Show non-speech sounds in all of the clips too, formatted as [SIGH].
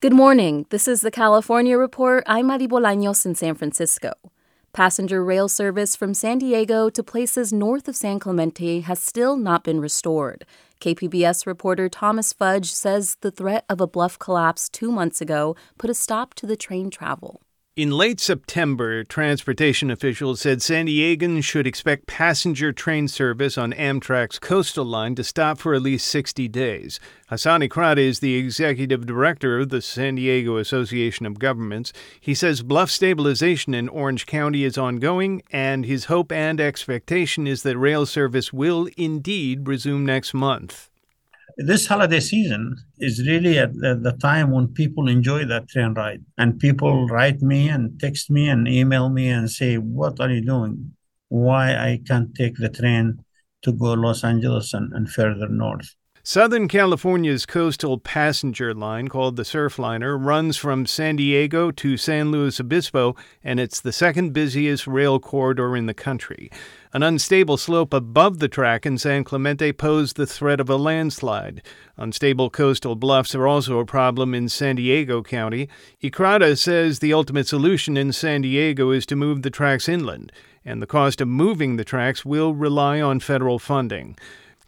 Good morning. This is the California Report. I'm Mari Bolaños in San Francisco. Passenger rail service from San Diego to places north of San Clemente has still not been restored. KPBS reporter Thomas Fudge says the threat of a bluff collapse two months ago put a stop to the train travel. In late September, transportation officials said San Diegans should expect passenger train service on Amtrak's coastal line to stop for at least 60 days. Hassan Ikhrata is the executive director of the San Diego Association of Governments. He says bluff stabilization in Orange County is ongoing, and his hope and expectation is that rail service will indeed resume next month this holiday season is really at the, time when people enjoy that train ride. And people write me and text me and email me and say what are you doing? Why i can't take the train to go los angeles and, and further north Southern California's coastal passenger line, called the Surfliner, runs from San Diego to San Luis Obispo, and it's the second busiest rail corridor in the country. An unstable slope above the track in San Clemente posed the threat of a landslide. Unstable coastal bluffs are also a problem in San Diego County. Ikhrata says the ultimate solution in San Diego is to move the tracks inland, and the cost of moving the tracks will rely on federal funding.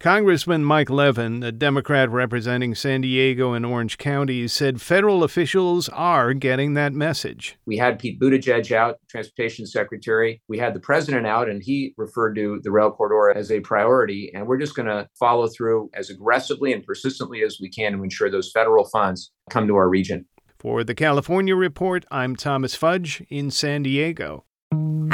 Congressman Mike Levin, a Democrat representing San Diego and Orange counties, said federal officials are getting that message. We had Pete Buttigieg out, transportation secretary. We had the president out, and he referred to the rail corridor as a priority. And we're just going to follow through as aggressively and persistently as we can to ensure those federal funds come to our region. For the California Report, I'm Thomas Fudge in San Diego.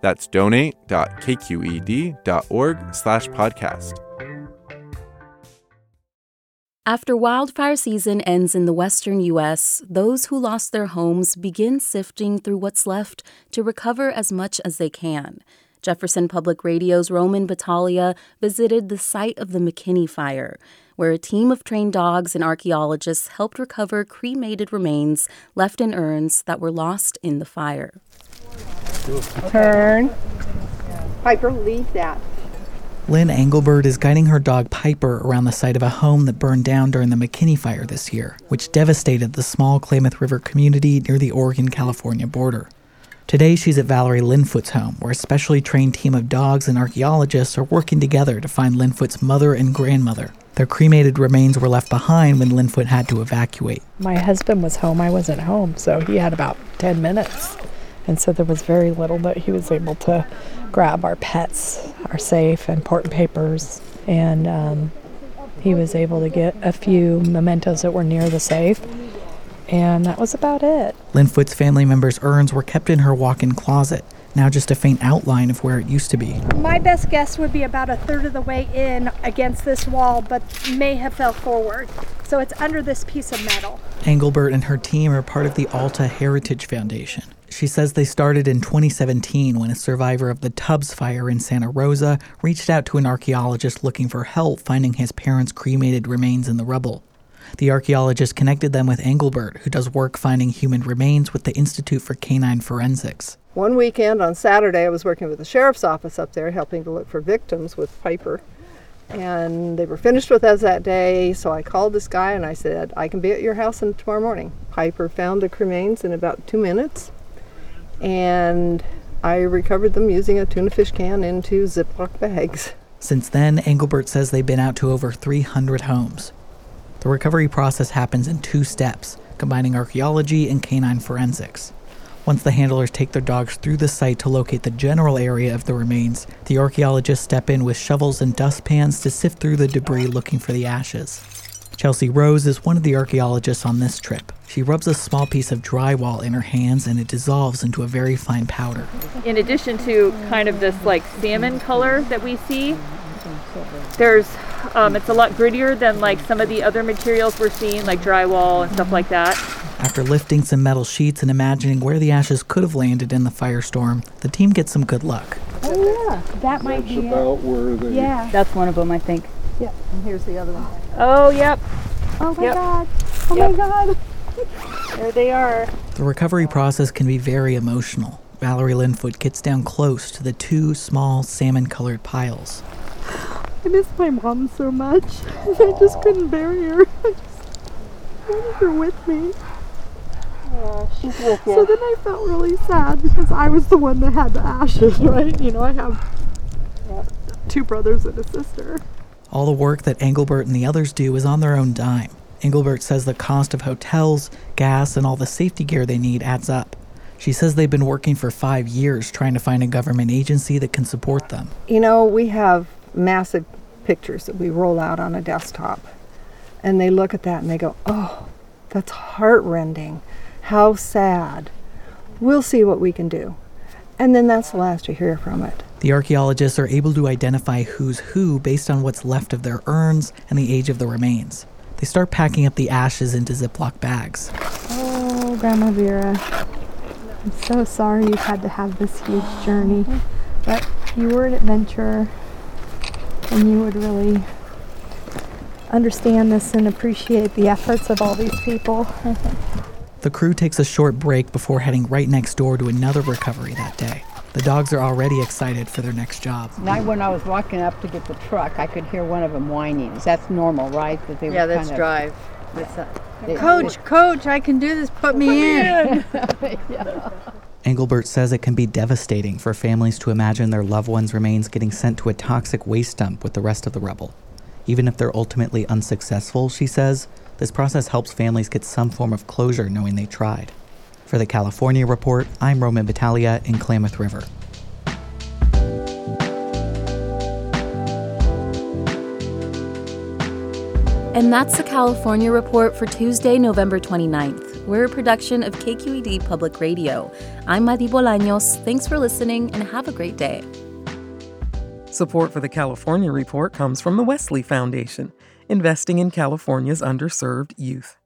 That's donate.kqed.org slash podcast. After wildfire season ends in the western U.S., those who lost their homes begin sifting through what's left to recover as much as they can. Jefferson Public Radio's Roman Battaglia visited the site of the McKinney Fire, where a team of trained dogs and archaeologists helped recover cremated remains left in urns that were lost in the fire. Turn. Piper, leave that. Lynn Engelbert is guiding her dog Piper around the site of a home that burned down during the McKinney fire this year, which devastated the small Klamath River community near the Oregon California border. Today, she's at Valerie Linfoot's home, where a specially trained team of dogs and archaeologists are working together to find Linfoot's mother and grandmother. Their cremated remains were left behind when Linfoot had to evacuate. My husband was home, I wasn't home, so he had about 10 minutes and so there was very little that he was able to grab our pets, our safe, and important papers, and um, he was able to get a few mementos that were near the safe. And that was about it. Linfoot's family members' urns were kept in her walk in closet. Now just a faint outline of where it used to be. My best guess would be about a third of the way in against this wall, but may have fell forward. So it's under this piece of metal. Engelbert and her team are part of the Alta Heritage Foundation. She says they started in 2017 when a survivor of the Tubbs fire in Santa Rosa reached out to an archaeologist looking for help finding his parents' cremated remains in the rubble. The archaeologist connected them with Engelbert, who does work finding human remains with the Institute for Canine Forensics. One weekend on Saturday, I was working with the sheriff's office up there helping to look for victims with Piper. And they were finished with us that day, so I called this guy and I said, I can be at your house tomorrow morning. Piper found the remains in about two minutes, and I recovered them using a tuna fish can into Ziploc bags. Since then, Engelbert says they've been out to over 300 homes. The recovery process happens in two steps, combining archaeology and canine forensics. Once the handlers take their dogs through the site to locate the general area of the remains, the archaeologists step in with shovels and dustpans to sift through the debris looking for the ashes. Chelsea Rose is one of the archaeologists on this trip. She rubs a small piece of drywall in her hands and it dissolves into a very fine powder. In addition to kind of this like salmon color that we see, there's um, it's a lot grittier than like some of the other materials we're seeing, like drywall and stuff like that. After lifting some metal sheets and imagining where the ashes could have landed in the firestorm, the team gets some good luck. Oh yeah, that might That's be about it. where they. Yeah. That's one of them, I think. Yeah. And here's the other one. Oh, yep. Oh my Yep. god. Oh Yep. my god. there they are. The recovery process can be very emotional. Valerie Linfoot gets down close to the two small salmon colored piles. I miss my mom so much. [LAUGHS] I just couldn't bury her. [LAUGHS] I just wanted her with me. she's with So then I felt really sad because I was the one that had the ashes, [LAUGHS] right? You know, I have two brothers and a sister. All the work that Engelbert and the others do is on their own dime. Engelbert says the cost of hotels, gas, and all the safety gear they need adds up. She says they've been working for five years trying to find a government agency that can support them. You know, we have massive pictures that we roll out on a desktop, and they look at that and they go, oh, that's heartrending. How sad. We'll see what we can do. And then that's the last you hear from it. The archaeologists are able to identify who's who based on what's left of their urns and the age of the remains. They start packing up the ashes into Ziploc bags. Oh, Grandma Vera. I'm so sorry you've had to have this huge journey. But you were an adventurer, and you would really understand this and appreciate the efforts of all these people. [LAUGHS] The crew takes a short break before heading right next door to another recovery that day. The dogs are already excited for their next job. Now, when I was walking up to get the truck, I could hear one of them whining. That's normal, right? That they Yeah, were that's kind of, drive. It's a, they- Coach, coach, I can do this. Put me in. [LAUGHS] [LAUGHS] Engelbert says it can be devastating for families to imagine their loved ones' remains getting sent to a toxic waste dump with the rest of the rubble. Even if they're ultimately unsuccessful, she says, this process helps families get some form of closure knowing they tried. For the California Report, I'm Roman Battaglia in Klamath River. And that's the California Report for Tuesday, November 29th. We're a production of KQED Public Radio. I'm Madi Bolaños. Thanks for listening and have a great day. Support for the California Report comes from the Wesley Foundation, investing in California's underserved youth.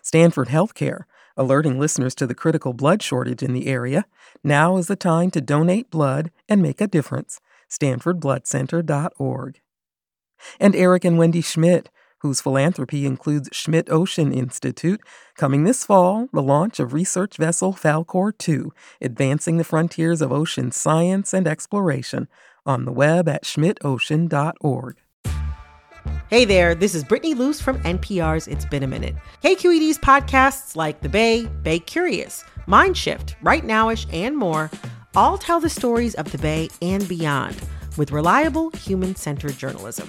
Stanford Healthcare, alerting listeners to the critical blood shortage in the area. Now is the time to donate blood and make a difference. StanfordBloodCenter.org. And Eric and Wendy Schmidt, whose philanthropy includes Schmidt Ocean Institute, coming this fall, the launch of research vessel Falkor 2, advancing the frontiers of ocean science and exploration, on the web at schmidtocean.org. Hey there, this is Brittany Luce from NPR's It's Been a Minute. KQED's podcasts like The Bay, Bay Curious, Mind Shift, Right Nowish, and more all tell the stories of the Bay and beyond with reliable, human centered journalism.